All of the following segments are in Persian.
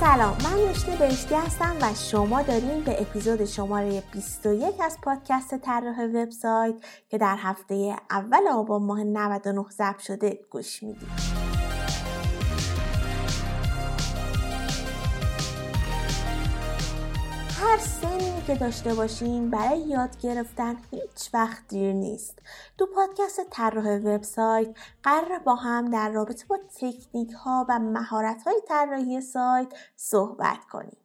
سلام من نشته بهشتی هستم و شما دارین به اپیزود شماره 21 از پادکست طراح وبسایت که در هفته اول آبان ماه 99 ضبط شده گوش می‌دید. هر سنی که داشته باشین برای یاد گرفتن هیچ وقت دیر نیست. تو پادکست طراح وبسایت قرار با هم در رابطه با تکنیک ها و مهارت های طراحی سایت صحبت کنیم.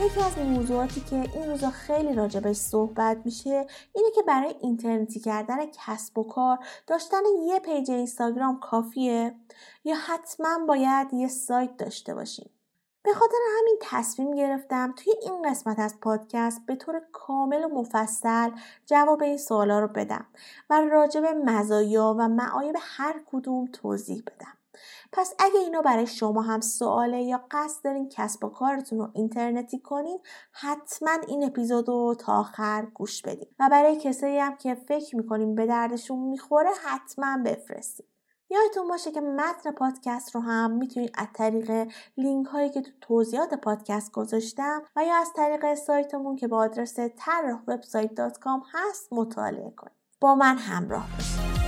یکی از موضوعاتی که این روزا خیلی راجبش صحبت میشه اینه که برای اینترنتی کردن کسب و کار داشتن یه پیج اینستاگرام کافیه؟ یا حتما باید یه سایت داشته باشیم؟ به خاطر همین تصمیم گرفتم توی این قسمت از پادکست به طور کامل و مفصل جواب این سوالا رو بدم و راجب مزایا و معایب هر کدوم توضیح بدم. پس اگه اینا برای شما هم سواله یا قصد دارین کسب و کارتون رو اینترنتی کنین حتما این اپیزود رو تا آخر گوش بدین. و برای کسایی هم که فکر می‌کنین به دردشون می‌خوره حتما بفرستین. یادتون باشه که متن پادکست رو هم می‌تونید از طریق لینک هایی که تو توضیحات پادکست گذاشتم و یا از طریق سایتمون که با آدرس طراح هست مطالعه کنید با من همراه باشید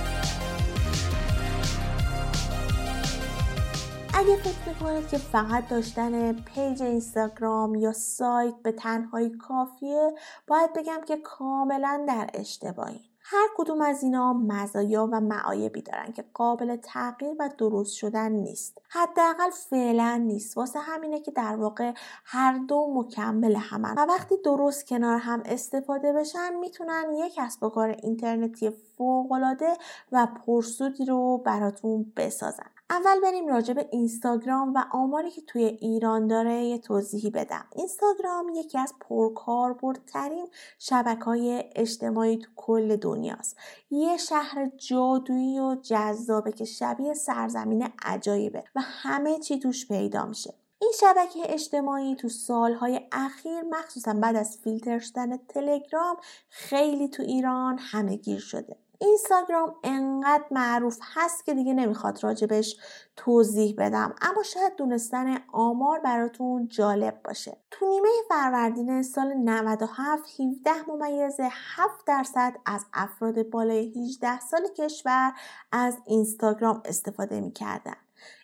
اگه فکر می‌کنید که فقط داشتن پیج اینستاگرام یا سایت به تنهایی کافیه باید بگم که کاملا در اشتباهی. هر کدوم از اینا مزایا و معایبی دارن که قابل تغییر و درست شدن نیست. حداقل فعلا نیست. واسه همینه که در واقع هر دو مکمل همن. و وقتی درست کنار هم استفاده بشن می‌تونن یک کسب و کار اینترنتی فوقالعاده و پرسودی رو براتون بسازن. اول بریم راجع به اینستاگرام و آماری که توی ایران داره یه توضیحی بدم. اینستاگرام یکی از پرکاربردترین شبکه های اجتماعی تو کل دنیاست. یه شهر جادویی و جذابه که شبیه سرزمین عجایبه و همه چی توش پیدا میشه. این شبکه اجتماعی تو سالهای اخیر مخصوصا بعد از فیلتر شدن تلگرام خیلی تو ایران همه گیر شده. اینستاگرام انقدر معروف هست که دیگه نمی‌خواد راجبش توضیح بدم. اما شاید دونستن آمار براتون جالب باشه. تو نیمه فروردین سال 97 17 ممیز 7 درصد از افراد بالای 18 سال کشور از اینستاگرام استفاده می‌کردن.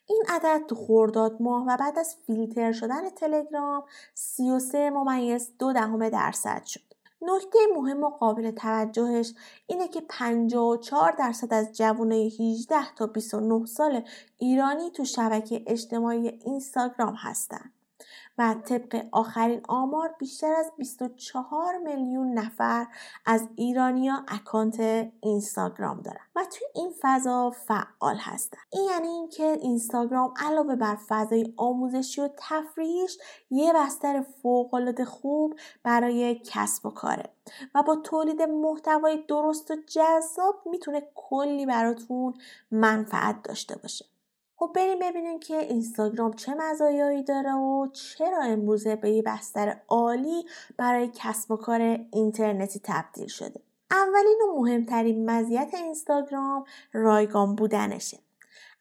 این عدد تو خورداد ماه و بعد از فیلتر شدن تلگرام 33 ممیز دو دهم درصد شد. نکته مهم و قابل توجهش اینه که 54 درصد از جوانای 18 تا 29 سال ایرانی تو شبکه اجتماعی اینستاگرام هستند. و طبق آخرین آمار بیشتر از 24 میلیون نفر از ایرانیا اکانت اینستاگرام دارن و توی این فضا فعال هستن. این یعنی اینکه اینستاگرام علاوه بر فضای آموزشی و تفریحیش یه بستر فوقالعاده خوب برای کسب و کاره و با تولید محتوای درست و جذاب می‌تونه کلی براتون منفعت داشته باشه. خب بریم ببینیم که اینستاگرام چه مزایایی داره و چرا امروزه به یه بستر عالی برای کسب و کار اینترنتی تبدیل شده. اولین و مهمترین مزیت اینستاگرام رایگان بودنشه.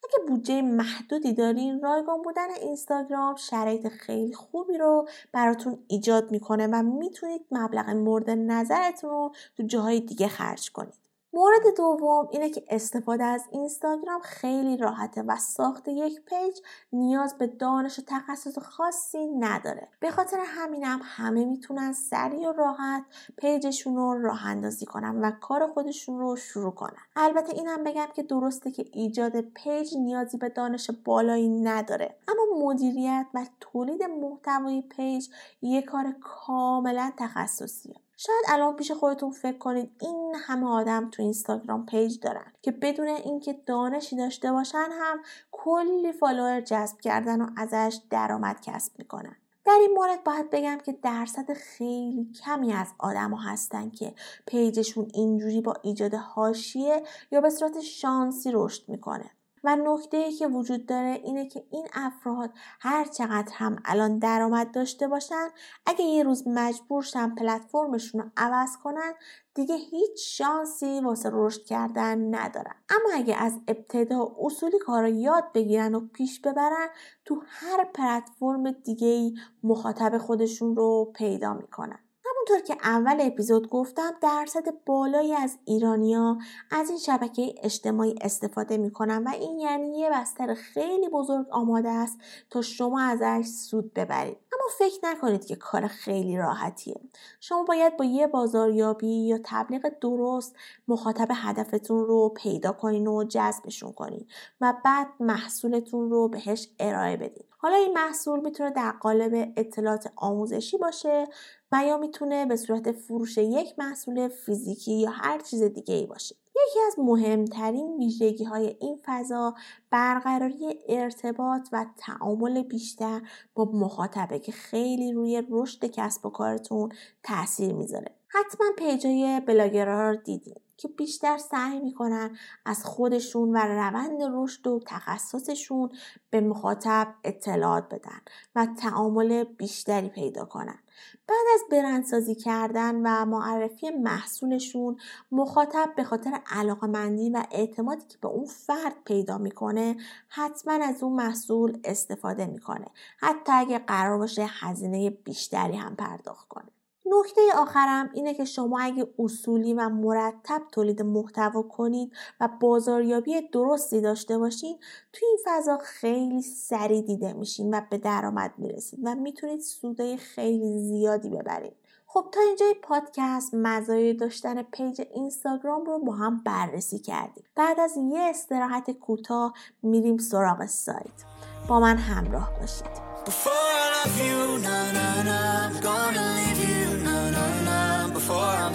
اگه بودجه محدودی دارین رایگان بودن اینستاگرام شرایط خیلی خوبی رو براتون ایجاد می‌کنه و می‌تونید مبلغ مورد نظرتون رو تو جاهای دیگه خرج کنید. مورد دوم اینه که استفاده از اینستاگرام خیلی راحته و ساخت یک پیج نیاز به دانش و تخصص خاصی نداره. به خاطر همینم همه می‌تونن سریع و راحت پیجشون رو راه اندازی کنن و کار خودشون رو شروع کنن. البته اینم بگم که درسته که ایجاد پیج نیازی به دانش بالایی نداره. اما مدیریت و تولید محتوای پیج یه کار کاملا تخصصیه. شاید الان پیش خودتون فکر کنید این همه آدم تو اینستاگرام پیج دارن که بدون اینکه دانشی داشته باشن هم کلی فالوور جذب کردن و ازش درآمد کسب می‌کنن. در این مورد باید بگم که درصد خیلی کمی از آدم ها هستن که پیجشون اینجوری با ایجاد حاشیه یا به صورت شانسی رشد می‌کنه. و نکته ای که وجود داره اینه که این افراد هر چقدر هم الان درآمد داشته باشن اگه یه روز مجبور شن پلتفرمشون رو عوض کنن دیگه هیچ شانسی واسه رشد کردن ندارن. اما اگه از ابتدا اصولی کار رو یاد بگیرن و پیش ببرن تو هر پلتفرم دیگه مخاطب خودشون رو پیدا می‌کنن. همونطور که اول اپیزود گفتم درصد بالایی از ایرانیا از این شبکه اجتماعی استفاده می‌کنن و این یعنی یه بستر خیلی بزرگ آماده است تا شما ازش سود ببرید. فکر نکنید که کار خیلی راحتیه شما باید با یه بازاریابی یا تبلیغ درست مخاطب هدفتون رو پیدا کنین و جذبشون کنین و بعد محصولتون رو بهش ارائه بدین حالا این محصول می‌تونه در قالب اطلاعات آموزشی باشه و یا می‌تونه به صورت فروش یک محصول فیزیکی یا هر چیز دیگه ای باشه. یکی از مهمترین ویژگی های این فضا برقراری ارتباط و تعامل بیشتر با مخاطبه که خیلی روی رشد کسب و کارتون تاثیر می‌ذاره. حتما پیجای بلاگرها رو دیدین. که بیشتر سعی می‌کنن از خودشون و روند رشد و تخصصشون به مخاطب اطلاعات بدن و تعامل بیشتری پیدا کنن. بعد از برندسازی کردن و معرفی محصولشون مخاطب به خاطر علاقمندی و اعتمادی که به اون فرد پیدا می‌کنه حتما از اون محصول استفاده می‌کنه حتی اگه قرار باشه هزینه بیشتری هم پرداخت کنه نکته آخرم اینه که شما اگه اصولی و مرتب تولید محتوا کنید و بازاریابی درستی داشته باشین توی این فضا خیلی سریع دیده میشین و به درآمد می‌رسید و می‌تونید سودای خیلی زیادی ببرید. خب تا اینجای پادکست مزایای داشتن پیج اینستاگرام رو با هم بررسی کردیم. بعد از یه استراحت کوتاه میریم سراغ سایت. با من همراه باشید.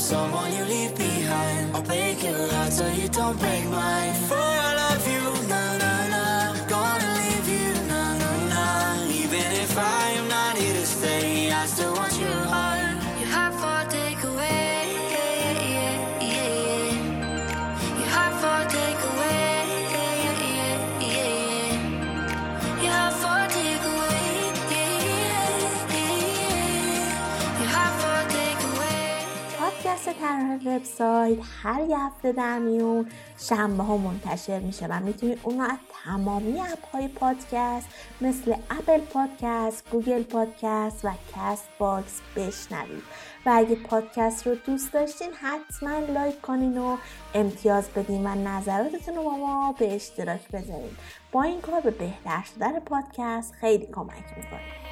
Someone you leave behind. I'll break your heart so you don't break mine. For I love you, طرح وبسایت هر هفته در میون شنبه ها منتشر میشه و می‌تونید اون از تمامی اپ های پادکست مثل Apple Podcast، Google Podcast و Castbox بشنوید و اگه پادکست رو دوست داشتین حتما لایک کنین و امتیاز بدین و نظراتتون رو با ما به اشتراک بذارین. با این کار به بهتر شدن پادکست خیلی کمک می‌کنید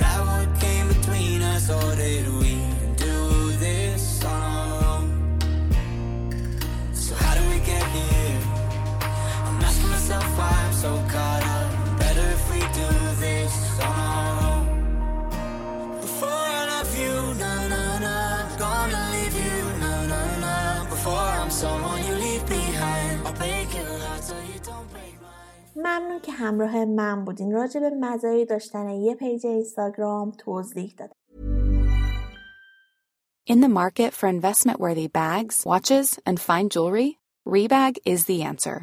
That what came between us or did we do this on our own? So how do we get here? I'm asking myself why I'm so caught up ممنون که همراه من بودین راجع به مزایای داشتن یه پیج اینستاگرام توضیح دادم. In the market for investment-worthy bags, watches, and fine jewelry, Rebag is the answer.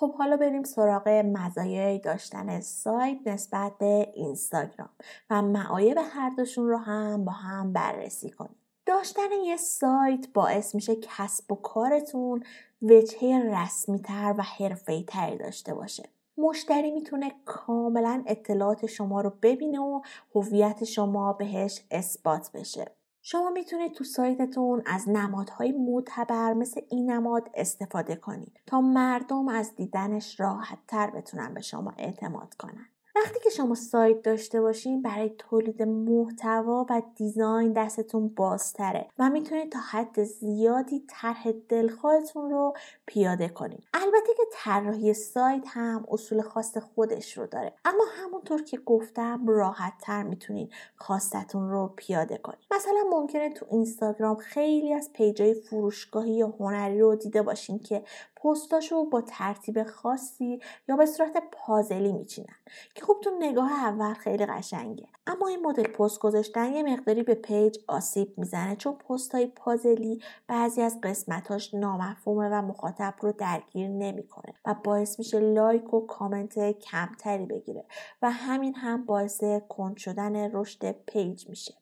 خب حالا بریم سراغ مزایای داشتن سایت نسبت به اینستاگرام و معایب هر دوشون رو هم با هم بررسی کنیم. داشتن یه سایت باعث میشه کسب و کارتون وجهه رسمی تر و حرفه‌ای تری داشته باشه. مشتری می‌تونه کاملا اطلاعات شما رو ببینه و هویت شما بهش اثبات بشه. شما می‌تونید تو سایتتون از نمادهای معتبر مثل این نماد استفاده کنید تا مردم از دیدنش راحت تر بتونن به شما اعتماد کنن. وقتی که شما سایت داشته باشین برای تولید محتوا و دیزاین دستتون بازتره و می‌تونید تا حد زیادی طرح دلخواهتون رو پیاده کنید البته که طراحی سایت هم اصول خاص خودش رو داره. اما همونطور که گفتم راحت تر می‌تونید خواستتون رو پیاده کنید مثلا ممکنه تو اینستاگرام خیلی از پیجای فروشگاهی یا هنری رو دیده باشین که پستاشو با ترتیب خاصی یا به صورت پازلی میچینن که خب تو نگاه اول خیلی قشنگه. اما این مدل پست گذاشتن یه مقداری به پیج آسیب می‌زنه چون پست های پازلی بعضی از قسمتاش نامفهومه و مخاطب رو درگیر نمی‌کنه و باعث میشه لایک و کامنت کمتری بگیره و همین هم باعث کند شدن رشد پیج میشه.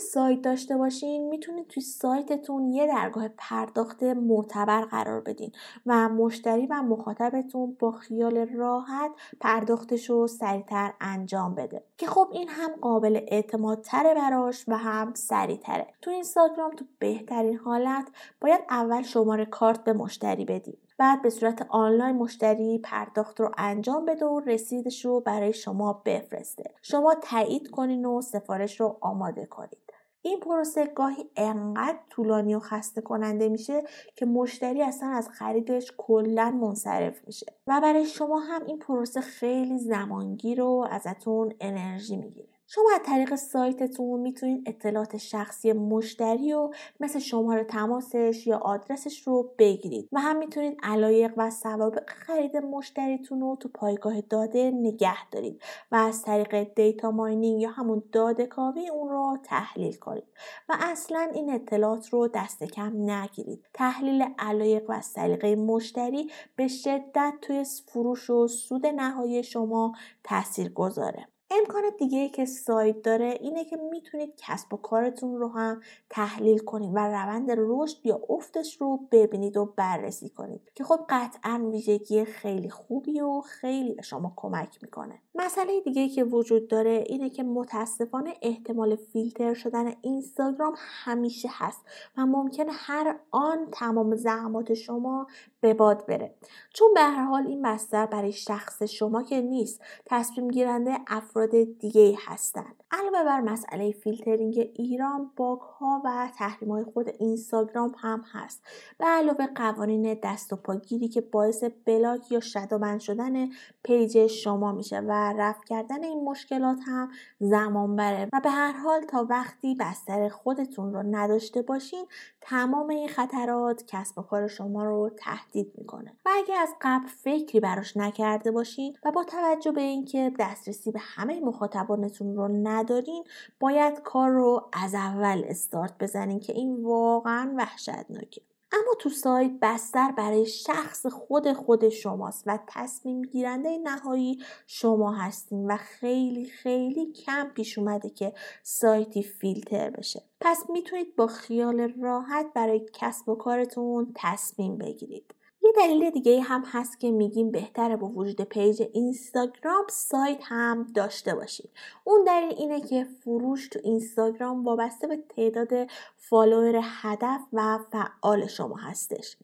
سایت داشته باشین می‌تونید توی سایتتون یه درگاه پرداخت معتبر قرار بدین و مشتری و مخاطبتون با خیال راحت پرداختش رو سریعتر انجام بده. که خب این هم قابل اعتماد تره براش و هم سریعتره. تو اینستاگرام تو بهترین حالت باید اول شماره کارت به مشتری بدید بعد به صورت آنلاین مشتری پرداخت رو انجام بده و رسیدش رو برای شما بفرسته. شما تایید کنین و سفارش رو آماده کنید این پروسه گاهی انقدر طولانی و خسته کننده میشه که مشتری اصلا از خریدش کلا منصرف میشه. و برای شما هم این پروسه خیلی زمانگیر و ازتون انرژی می‌گیره. شما از طریق سایتتون می‌تونید اطلاعات شخصی مشتری و مثل شماره تماسش یا آدرسش رو بگیرید و هم می‌تونید علایق و سوابق خرید مشتریتون رو تو پایگاه داده نگه دارید و از طریق دیتا ماینینگ یا همون داده کاوی اون رو تحلیل کنید و اصلا این اطلاعات رو دست کم نگیرید. تحلیل علایق و سلیقه مشتری به شدت توی فروش و سود نهایی شما تاثیر گذاره امکان دیگه که سایت داره اینه که می‌تونید کسب و کارتون رو هم تحلیل کنید و روند رشد یا افتش رو ببینید و بررسی کنید. که خب قطعا ویژگی خیلی خوبی و خیلی به شما کمک می‌کنه. مسئله دیگه که وجود داره اینه که متاسفانه احتمال فیلتر شدن اینستاگرام همیشه هست و ممکنه هر آن تمام زحمات شما به باد بره. چون به هر حال این بستر برای شخص شما که نیست تصمیم گیرنده افراد افراد دیگه هستند. علاوه بر مسئله فیلترینگ ایران bug ها و تحریم های خود اینستاگرام هم هست. به علاوه قوانین دست و پاگیری که باعث block یا shadow ban شدن پیج شما میشه و رفع کردن این مشکلات هم زمان بره. و به هر حال تا وقتی بستر خودتون رو نداشته باشین تمام این خطرات کسب و کار شما رو تهدید می‌کنه. و اگه از قبل فکری براش نکرده باشین و با توجه به اینکه دسترسی به همه مخاطبانتون رو ندارین باید کار رو از اول استارت بزنین که این واقعا وحشتناکه. اما تو سایت بستر برای شخص خود خود شماست و تصمیم گیرنده نهایی شما هستین و خیلی خیلی کم پیش اومده که سایتی فیلتر بشه. پس می‌تونید با خیال راحت برای کسب و کارتون تصمیم بگیرید. یه دلیل دیگه هم هست که میگیم بهتره با وجود پیج اینستاگرام سایت هم داشته باشید. اون دلیل اینه که فروش تو اینستاگرام وابسته به تعداد فالوور هدف و فعال شما هستش.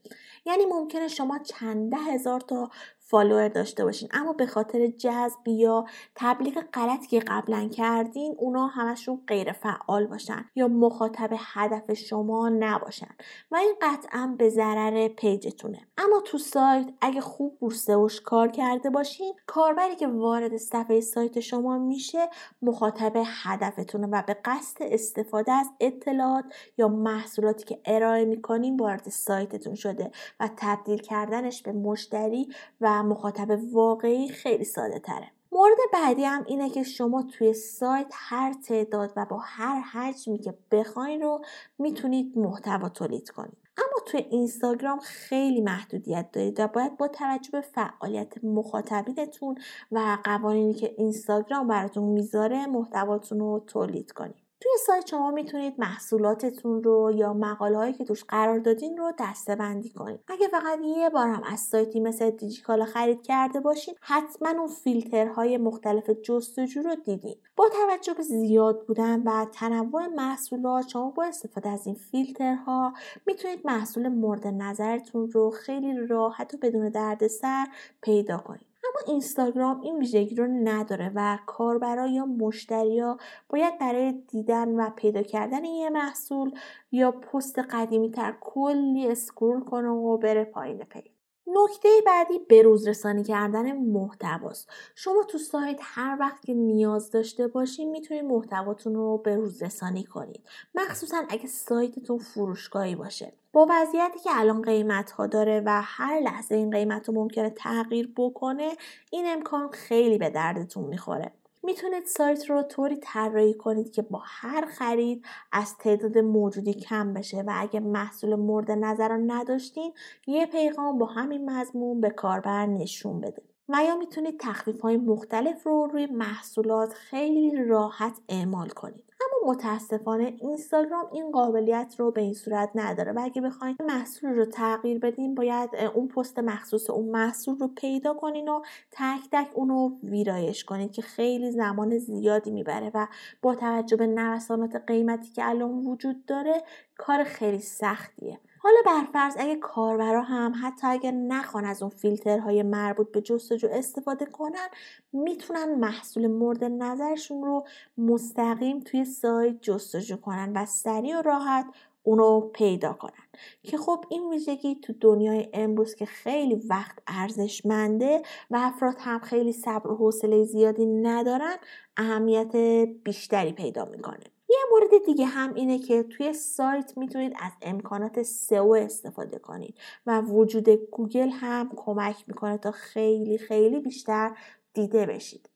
یعنی ممکنه شما چند هزار تا فالوور داشته باشین. اما به خاطر جذب یا تبلیغ غلطی که قبلا کردین اونا همشون غیر فعال باشن یا مخاطب هدف شما نباشن و این قطعا به ضرر پیجتونه. اما تو سایت اگه خوب رو سئوش کار کرده باشین کاربری که وارد صفحه سایت شما میشه مخاطب هدفتونه و به قصد استفاده از اطلاعات یا محصولاتی که ارائه می‌کنین وارد سایتتون شده و تبدیل کردنش به مشتری و مخاطب واقعی خیلی ساده تره. مورد بعدی هم اینه که شما توی سایت هر تعداد و با هر حجمی که بخواین رو می‌تونید محتوا تولید کنید. اما توی اینستاگرام خیلی محدودیت دارید و باید با توجه به فعالیت مخاطبینتون و قوانینی که اینستاگرام براتون می‌ذاره محتواتون رو تولید کنید. توی سایت شما می‌تونید محصولاتتون رو یا مقاله هایی که توش قرار دادین رو دسته بندی کنید. اگه فقط یه بار هم از سایتی مثل دیجیکالا خرید کرده باشین حتما اون فیلترهای مختلف جستجو رو دیدین. با توجه به زیاد بودن و تنوع محصولات شما با استفاده از این فیلترها می‌تونید محصول مورد نظرتون رو خیلی راحت و بدون دردسر پیدا کنید. اما اینستاگرام این ویژگی رو نداره و کاربرا یا مشتریا باید برای دیدن و پیدا کردن یه محصول یا پست قدیمی تر کلی scroll کنه و بره پایین پیج. نکته بعدی بروز رسانی کردن محتواست. شما تو سایت هر وقت که نیاز داشته باشین می‌تونید محتواتون رو بروز رسانی کنید مخصوصا اگه سایتتون فروشگاهی باشه. با وضعیتی که الان قیمت ها داره و هر لحظه این قیمت رو ممکنه تغییر بکنه این امکان خیلی به دردتون می‌خوره. می‌تونید سایت رو طوری طراحی کنید که با هر خرید از تعداد موجودی کم بشه و اگه محصول مورد نظر رو نداشتین یه پیغام با همین مضمون به کاربر نشون بده و یا می‌تونید تخفیف های مختلف رو روی محصولات خیلی راحت اعمال کنید. اما متاسفانه اینستاگرام این قابلیت رو به این صورت نداره و اگه بخواین محصول رو تغییر بدین باید اون پست مخصوص اون محصول رو پیدا کنین و تک تک اون رو ویرایش کنید که خیلی زمان زیادی می‌بره و با توجه به نوسانات قیمتی که الان وجود داره کار خیلی سختیه. حالا برفرض اگه کاربرا هم حتی اگه نخوان از اون فیلترهای مربوط به جستجو استفاده کنن می‌تونن محصول مورد نظرشون رو مستقیم توی سایت جستجو کنن و سریع و راحت اونو پیدا کنن. که خب این ویژگی تو دنیای امروز که خیلی وقت ارزشمنده و افراد هم خیلی صبر و حوصله زیادی ندارن اهمیت بیشتری پیدا می‌کنه. یه مورد دیگه هم اینه که توی سایت می‌تونید از امکانات سئو استفاده کنید و وجود گوگل هم کمک می‌کنه تا خیلی خیلی بیشتر دیده بشید.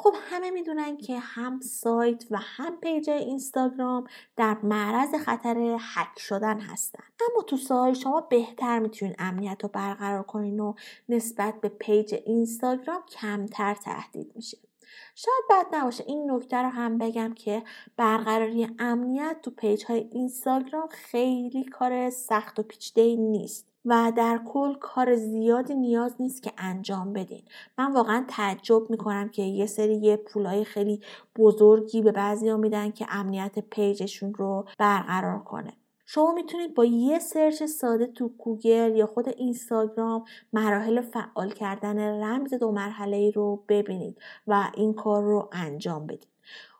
خب همه می‌دونن که هم سایت و هم پیج اینستاگرام در معرض خطر هک شدن هستن. اما تو سایت شما بهتر می‌تونید امنیت رو برقرار کنین و نسبت به پیج اینستاگرام کمتر تهدید میشه. شاید بد نباشه. این نکته رو هم بگم که برقراری امنیت تو پیج های اینستاگرام خیلی کار سخت و پیچیده نیست و در کل کار زیادی نیاز نیست که انجام بدین. من واقعا تعجب می‌کنم که یه سری یه پولای خیلی بزرگی به بعضی میدن که امنیت پیجشون رو برقرار کنه. شما می‌تونید با یه search ساده تو گوگل یا خود اینستاگرام مراحل فعال کردن رمز دو مرحله رو ببینید و این کار رو انجام بدید.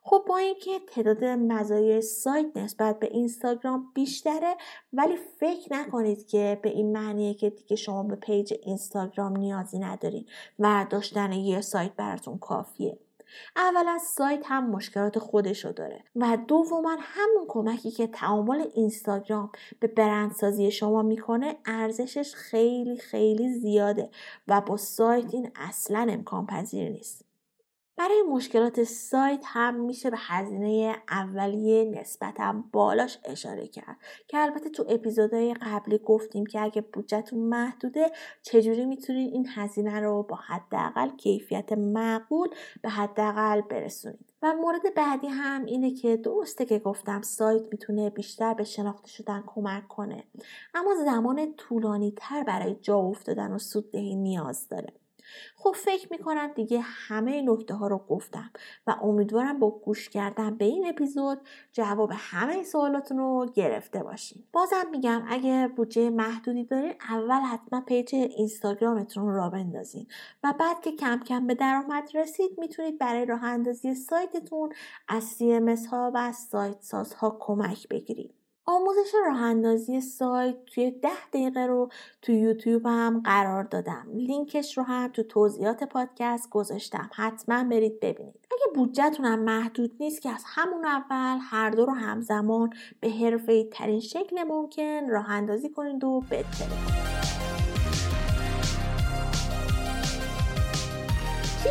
خب با اینکه تعداد مزایای سایت نسبت به اینستاگرام بیشتره ولی فکر نکنید که به این معنیه که دیگه شما به پیج اینستاگرام نیازی ندارید و داشتن یه سایت براتون کافیه اولا سایت هم مشکلات خودشو داره و دوما همون کمکی که تعامل اینستاگرام به برندسازی شما می‌کنه ارزشش خیلی خیلی زیاده و با سایت این اصلا امکان پذیر نیست. برای مشکلات سایت هم میشه به هزینه اولیه نسبتا بالاش اشاره کرد. که البته تو اپیزودهای قبلی گفتیم که اگه بودجهتون محدوده چجوری می‌تونید این هزینه رو با حداقل کیفیت معقول به حداقل برسونید؟ و مورد بعدی هم اینه که درسته که گفتم سایت می‌تونه بیشتر به شناخته شدن کمک کنه اما زمان طولانی تر برای جا افتادن و سوددهی نیاز داره. خب فکر می‌کنم دیگه همه نکته ها رو گفتم و امیدوارم با گوش کردن به این اپیزود جواب همه سوالاتون رو گرفته باشین بازم میگم اگه بودجه محدودی دارین اول حتما پیج اینستاگرامتون رو بندازین و بعد که کم کم به درآمد رسید می‌تونید برای راه اندازی سایتتون از CMS ها و سایت ساز ها کمک بگیرید. آموزش راه اندازی سایت توی ده دقیقه رو تو یوتیوب هم قرار دادم. لینکش رو هم تو توضیحات پادکست گذاشتم. حتما برید ببینید. اگه بودجهتون هم محدود نیست که از همون اول هر دو رو همزمان به حرفه ترین شکل ممکن راه اندازی کنید و بترید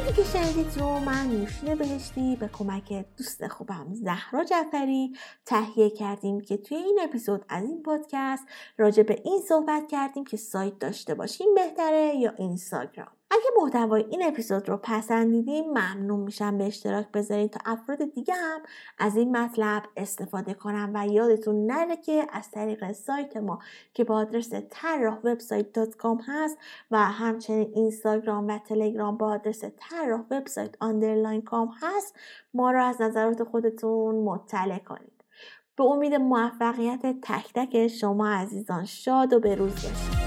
چیزی که شنیدید رو من نوشین بهشتی به کمک دوست خوبم زهرا جعفری تهیه کردیم که توی این اپیزود از این پادکست راجع به این صحبت کردیم که سایت داشته باشیم بهتره یا اینستاگرام. اگه محتوای این اپیزود رو پسندیدین ممنون میشم به اشتراک بذارید تا افراد دیگه هم از این مطلب استفاده کنن و یادتون نره که از طریق سایت ما که با آدرس طراح وبسایت هست و همچنین اینستاگرام و تلگرام با آدرس طراح وبسایت underline com هست ما رو از نظرات خودتون مطلع کنید. به امید موفقیت تک تک شما عزیزان شاد و بروز باشید.